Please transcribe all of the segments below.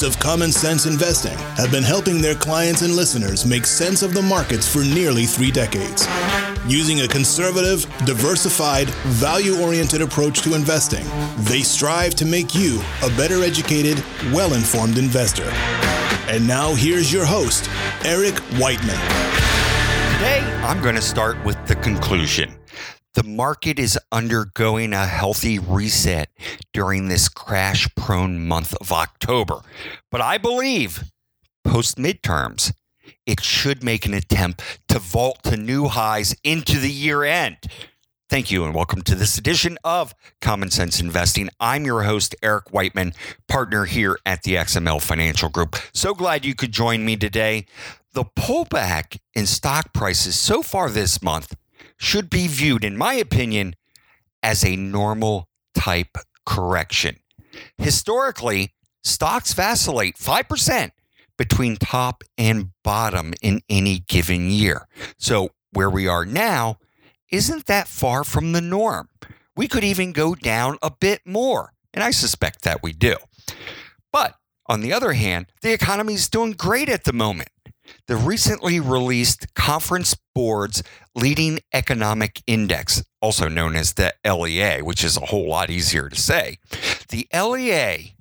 hosts of Common Sense Investing have been helping their clients and listeners make sense of the markets for nearly three decades. Using a conservative, diversified, value oriented approach to investing, they strive to make you a better educated, well informed investor. And now here's your host, Eric Whiteman. Today, I'm going to start with the conclusion. The market is undergoing a healthy reset during this crash prone month of October. But I believe post midterms, it should make an attempt to vault to new highs into the year end. Thank you and welcome to this edition of Common Sense Investing. I'm your host, Eric Whiteman, partner here at the XML Financial Group. So glad you could join me today. The pullback in stock prices so far this month should be viewed, in my opinion, as a normal type correction. Historically, stocks vacillate 5% between top and bottom in any given year. So, where we are now isn't that far from the norm. We could even go down a bit more, and I suspect that we do. But on the other hand, the economy is doing great at the moment. The recently released Conference Board's Leading Economic Index, also known as the LEA, which is a whole lot easier to say, the LEA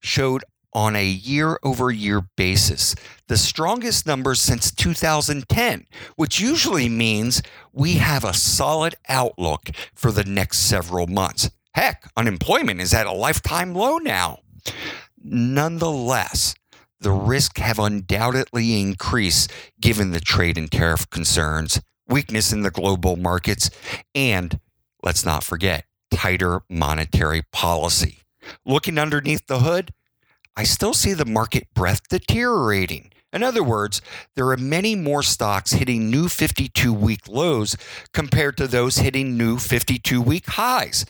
showed on a year over year basis the strongest numbers since 2010, which usually means we have a solid outlook for the next several months. Heck, unemployment is at a lifetime low now. Nonetheless, the risk have undoubtedly increased given the trade and tariff concerns, weakness in the global markets, and let's not forget, tighter monetary policy. Looking underneath the hood, I still see the market breadth deteriorating. In other words, there are many more stocks hitting new 52 week lows compared to those hitting new 52 week highs.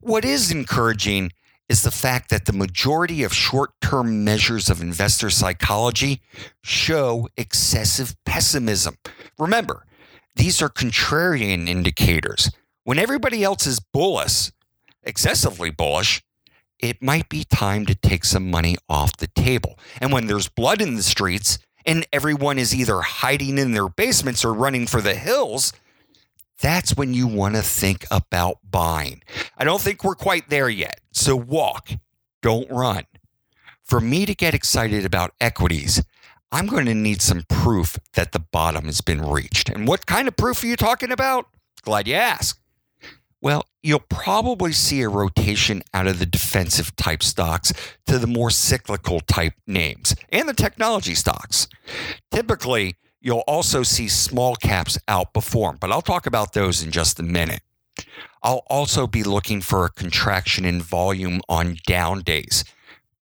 What is encouraging is the fact that the majority of short term measures of investor psychology show excessive pessimism. Remember, these are contrarian indicators. When everybody else is bullish, excessively bullish, it might be time to take some money off the table. And when there's blood in the streets and everyone is either hiding in their basements or running for the hills, that's when you want to think about buying. I don't think we're quite there yet. So walk, don't run. For me to get excited about equities, I'm going to need some proof that the bottom has been reached. And what kind of proof are you talking about? Glad you asked. Well, you'll probably see a rotation out of the defensive type stocks to the more cyclical type names and the technology stocks. Typically, you'll also see small caps outperform, but I'll talk about those in just a minute. I'll also be looking for a contraction in volume on down days.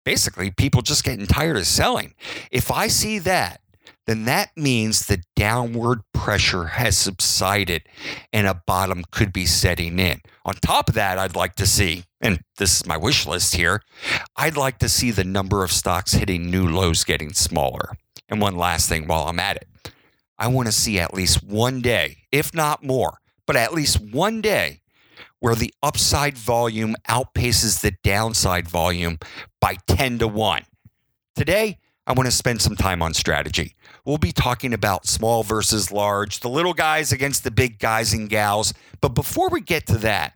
Basically, people just getting tired of selling. If I see that, then that means the downward pressure has subsided and a bottom could be setting in. On top of that, I'd like to see, and this is my wish list here, I'd like to see the number of stocks hitting new lows getting smaller. And one last thing while I'm at it I want to see at least one day, if not more, but at least one day where the upside volume outpaces the downside volume by 10 to 1. Today, I want to spend some time on strategy. We'll be talking about small versus large, the little guys against the big guys and gals. But before we get to that,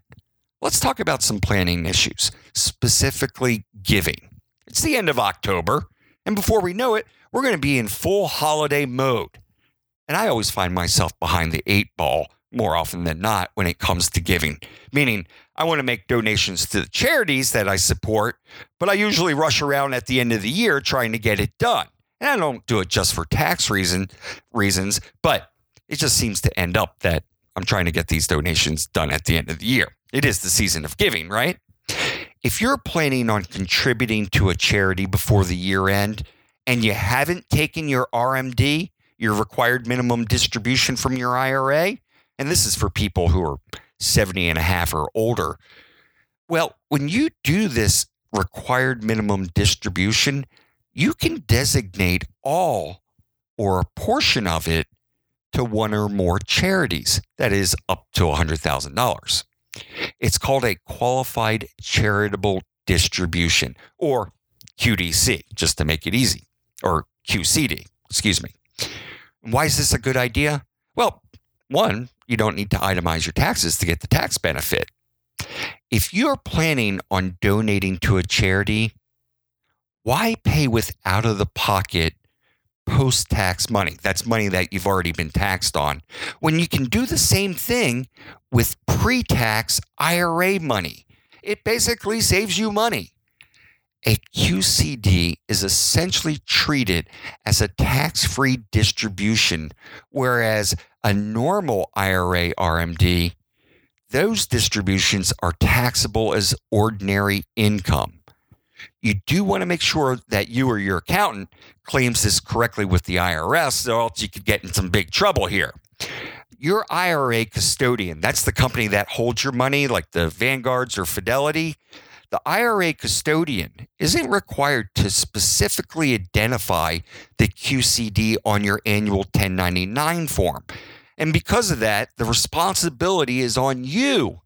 let's talk about some planning issues, specifically giving. It's the end of October, and before we know it, we're going to be in full holiday mode. And I always find myself behind the eight ball more often than not when it comes to giving, meaning I want to make donations to the charities that I support, but I usually rush around at the end of the year trying to get it done. And I don't do it just for tax reason reasons, but it just seems to end up that I'm trying to get these donations done at the end of the year. It is the season of giving, right? If you're planning on contributing to a charity before the year end and you haven't taken your RMD, your required minimum distribution from your IRA, and this is for people who are 70 and a half or older. Well, when you do this required minimum distribution, you can designate all or a portion of it to one or more charities, that is up to $100,000. It's called a qualified charitable distribution, or QDC, just to make it easy, or QCD, excuse me. Why is this a good idea? Well, one, you don't need to itemize your taxes to get the tax benefit. If you're planning on donating to a charity, why pay with out of the pocket post tax money? That's money that you've already been taxed on. When you can do the same thing with pre tax IRA money, it basically saves you money. A QCD is essentially treated as a tax free distribution, whereas a normal IRA RMD, those distributions are taxable as ordinary income. You do want to make sure that you or your accountant claims this correctly with the IRS, or else you could get in some big trouble here. Your IRA custodian, that's the company that holds your money, like the Vanguards or Fidelity the IRA custodian isn't required to specifically identify the QCD on your annual 1099 form. And because of that, the responsibility is on you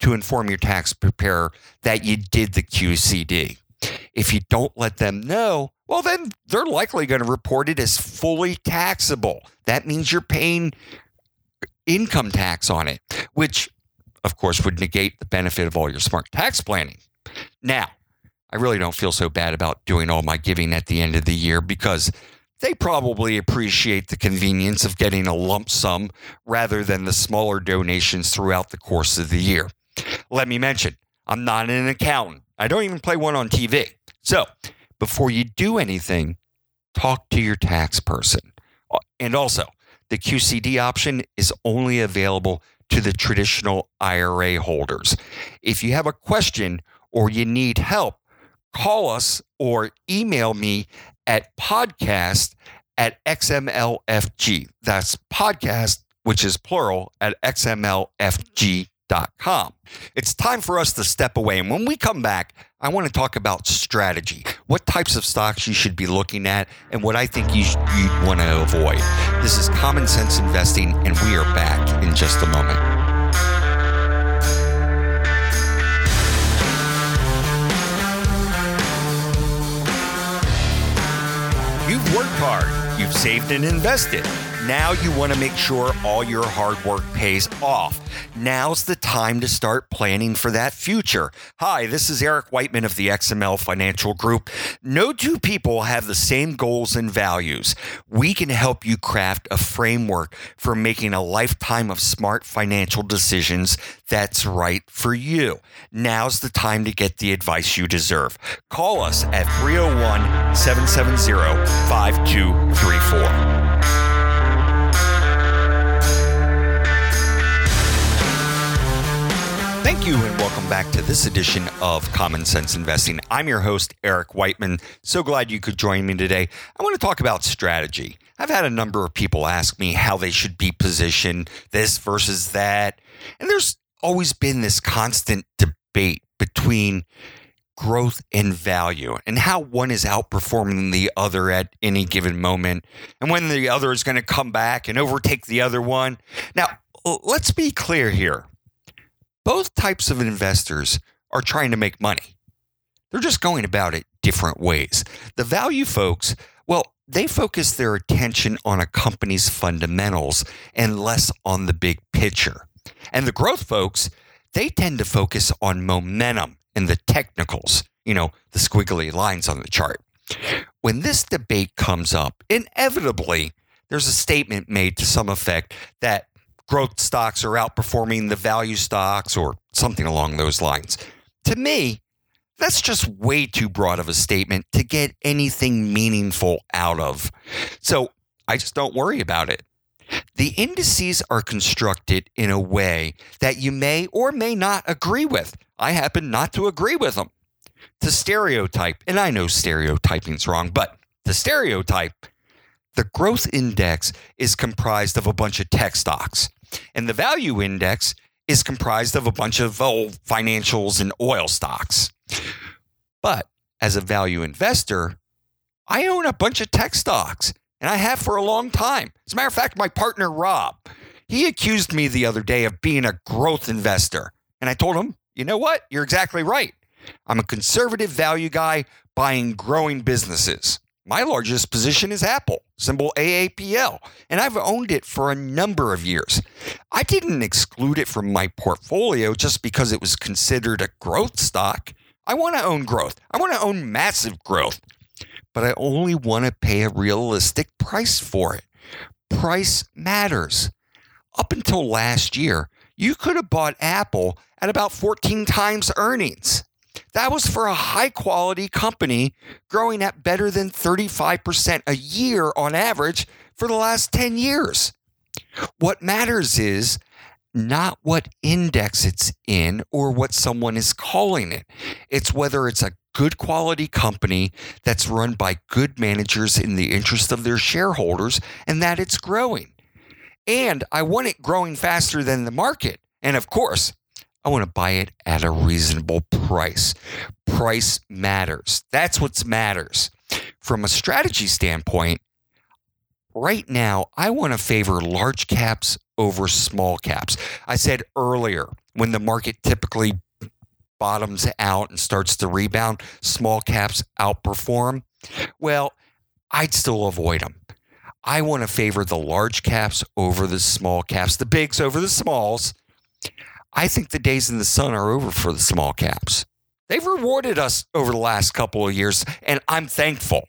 to inform your tax preparer that you did the QCD. If you don't let them know, well, then they're likely going to report it as fully taxable. That means you're paying income tax on it, which, of course, would negate the benefit of all your smart tax planning. Now, I really don't feel so bad about doing all my giving at the end of the year because they probably appreciate the convenience of getting a lump sum rather than the smaller donations throughout the course of the year. Let me mention, I'm not an accountant. I don't even play one on TV. So, before you do anything, talk to your tax person. Uh, and also, the QCD option is only available to the traditional IRA holders. If you have a question or you need help, call us or email me at podcast at XMLFG. That's podcast, which is plural, at XMLFG.com. It's time for us to step away. And when we come back, I want to talk about strategy, what types of stocks you should be looking at, and what I think you would want to avoid. This is Common Sense Investing, and we are back in just a moment. Worked hard, you've saved and invested. Now you want to make sure all your hard work pays off. Now's the time to start planning for that future. Hi, this is Eric Whiteman of the XML Financial Group. No two people have the same goals and values. We can help you craft a framework for making a lifetime of smart financial decisions that's right for you. Now's the time to get the advice you deserve. Call us at 301 770 5234. Thank you, and welcome back to this edition of Common Sense Investing. I'm your host, Eric Whiteman. So glad you could join me today. I want to talk about strategy. I've had a number of people ask me how they should be positioned, this versus that. And there's always been this constant debate between growth and value and how one is outperforming the other at any given moment and when the other is going to come back and overtake the other one. Now, let's be clear here both types of investors are trying to make money. They're just going about it different ways. The value folks, well, they focus their attention on a company's fundamentals and less on the big picture. And the growth folks, they tend to focus on momentum and the technicals, you know, the squiggly lines on the chart. When this debate comes up, inevitably, there's a statement made to some effect that growth stocks are outperforming the value stocks or something along those lines. To me, that's just way too broad of a statement to get anything meaningful out of. So I just don't worry about it. The indices are constructed in a way that you may or may not agree with. I happen not to agree with them. To stereotype, and I know stereotyping's wrong, but to stereotype, the growth index is comprised of a bunch of tech stocks. And the value index is comprised of a bunch of oh, financials and oil stocks. But as a value investor, I own a bunch of tech stocks and I have for a long time. As a matter of fact, my partner Rob, he accused me the other day of being a growth investor. And I told him, you know what? You're exactly right. I'm a conservative value guy, buying growing businesses. My largest position is Apple, symbol AAPL, and I've owned it for a number of years. I didn't exclude it from my portfolio just because it was considered a growth stock. I want to own growth. I want to own massive growth, but I only want to pay a realistic price for it. Price matters. Up until last year, you could have bought Apple at about 14 times earnings. That was for a high quality company growing at better than 35% a year on average for the last 10 years. What matters is not what index it's in or what someone is calling it. It's whether it's a good quality company that's run by good managers in the interest of their shareholders and that it's growing. And I want it growing faster than the market. And of course, I want to buy it at a reasonable price. Price matters. That's what matters. From a strategy standpoint, right now, I want to favor large caps over small caps. I said earlier, when the market typically bottoms out and starts to rebound, small caps outperform. Well, I'd still avoid them. I want to favor the large caps over the small caps, the bigs over the smalls. I think the days in the sun are over for the small caps. They've rewarded us over the last couple of years, and I'm thankful.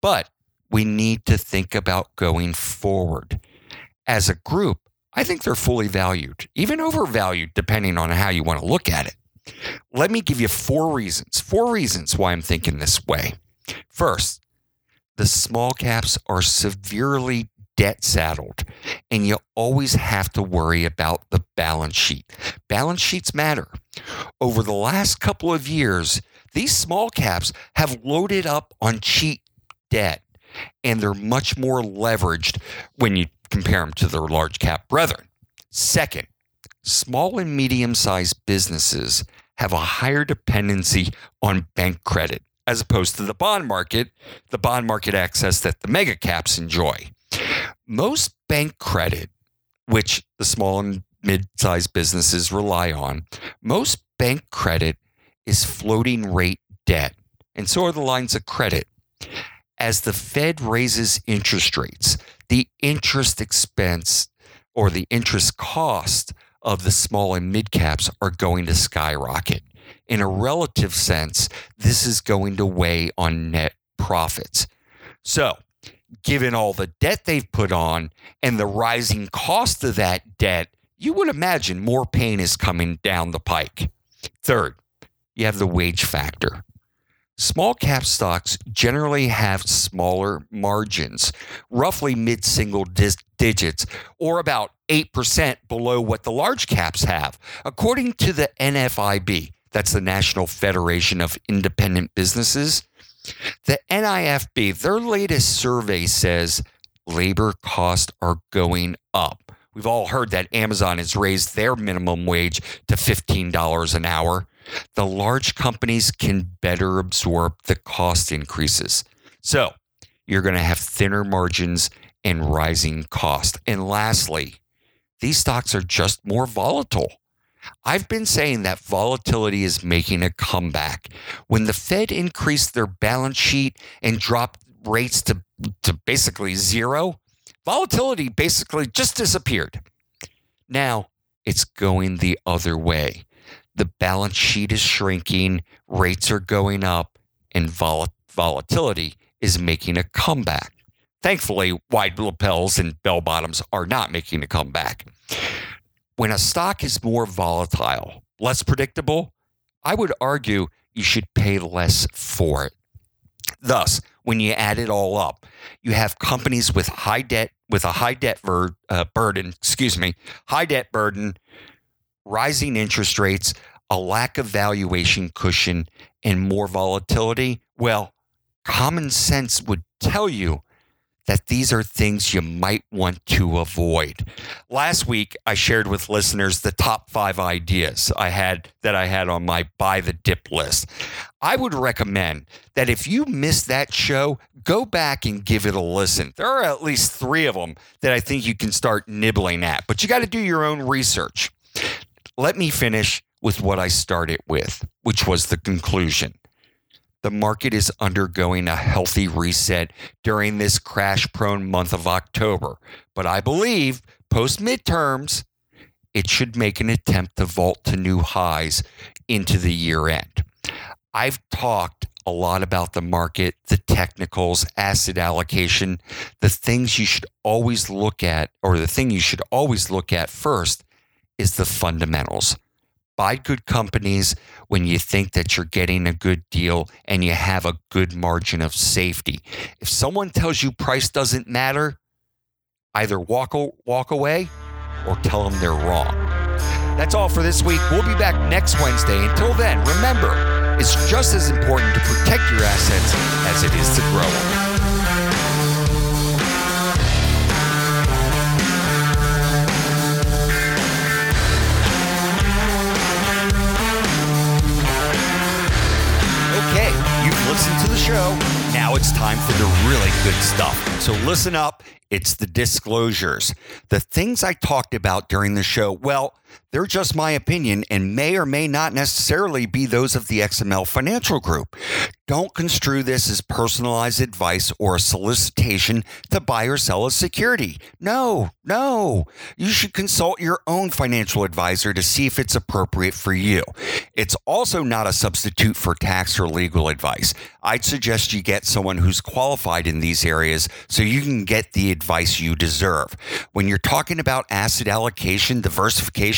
But we need to think about going forward. As a group, I think they're fully valued, even overvalued, depending on how you want to look at it. Let me give you four reasons, four reasons why I'm thinking this way. First, the small caps are severely debt saddled, and you always have to worry about the balance sheet. Balance sheets matter. Over the last couple of years, these small caps have loaded up on cheap debt, and they're much more leveraged when you compare them to their large cap brethren. Second, small and medium sized businesses have a higher dependency on bank credit as opposed to the bond market, the bond market access that the mega caps enjoy. Most bank credit, which the small and mid sized businesses rely on, most bank credit is floating rate debt, and so are the lines of credit. As the Fed raises interest rates, the interest expense or the interest cost of the small and mid caps are going to skyrocket. In a relative sense, this is going to weigh on net profits. So, given all the debt they've put on and the rising cost of that debt, you would imagine more pain is coming down the pike. Third, you have the hmm. wage factor. Small cap stocks generally have smaller margins, roughly mid single digits, or about 8% below what the large caps have. According to the NFIB, that's the National Federation of Independent Businesses, the NIFB, their latest survey says labor costs are going up. We've all heard that Amazon has raised their minimum wage to $15 an hour. The large companies can better absorb the cost increases. So you're going to have thinner margins and rising cost. And lastly, these stocks are just more volatile. I've been saying that volatility is making a comeback. When the Fed increased their balance sheet and dropped rates to, to basically zero, volatility basically just disappeared. Now it's going the other way. The balance sheet is shrinking, rates are going up, and vol- volatility is making a comeback. Thankfully, wide lapels and bell bottoms are not making a comeback. When a stock is more volatile, less predictable, I would argue you should pay less for it. Thus, when you add it all up, you have companies with high debt, with a high debt ver, uh, burden, excuse me, high debt burden, rising interest rates, a lack of valuation cushion, and more volatility. Well, common sense would tell you that these are things you might want to avoid. Last week, I shared with listeners the top five ideas I had that I had on my buy the dip list. I would recommend that if you missed that show, go back and give it a listen. There are at least three of them that I think you can start nibbling at, but you got to do your own research. Let me finish with what I started with, which was the conclusion. The market is undergoing a healthy reset during this crash prone month of October. But I believe post midterms, it should make an attempt to vault to new highs into the year end. I've talked a lot about the market, the technicals, asset allocation, the things you should always look at, or the thing you should always look at first is the fundamentals. Buy good companies when you think that you're getting a good deal and you have a good margin of safety. If someone tells you price doesn't matter, either walk, walk away or tell them they're wrong. That's all for this week. We'll be back next Wednesday. Until then, remember, it's just as important to protect your assets as it is to grow them. To the show. Now it's time for the really good stuff. So listen up. It's the disclosures. The things I talked about during the show, well, they're just my opinion and may or may not necessarily be those of the XML Financial Group. Don't construe this as personalized advice or a solicitation to buy or sell a security. No, no. You should consult your own financial advisor to see if it's appropriate for you. It's also not a substitute for tax or legal advice. I'd suggest you get someone who's qualified in these areas so you can get the advice you deserve. When you're talking about asset allocation, diversification,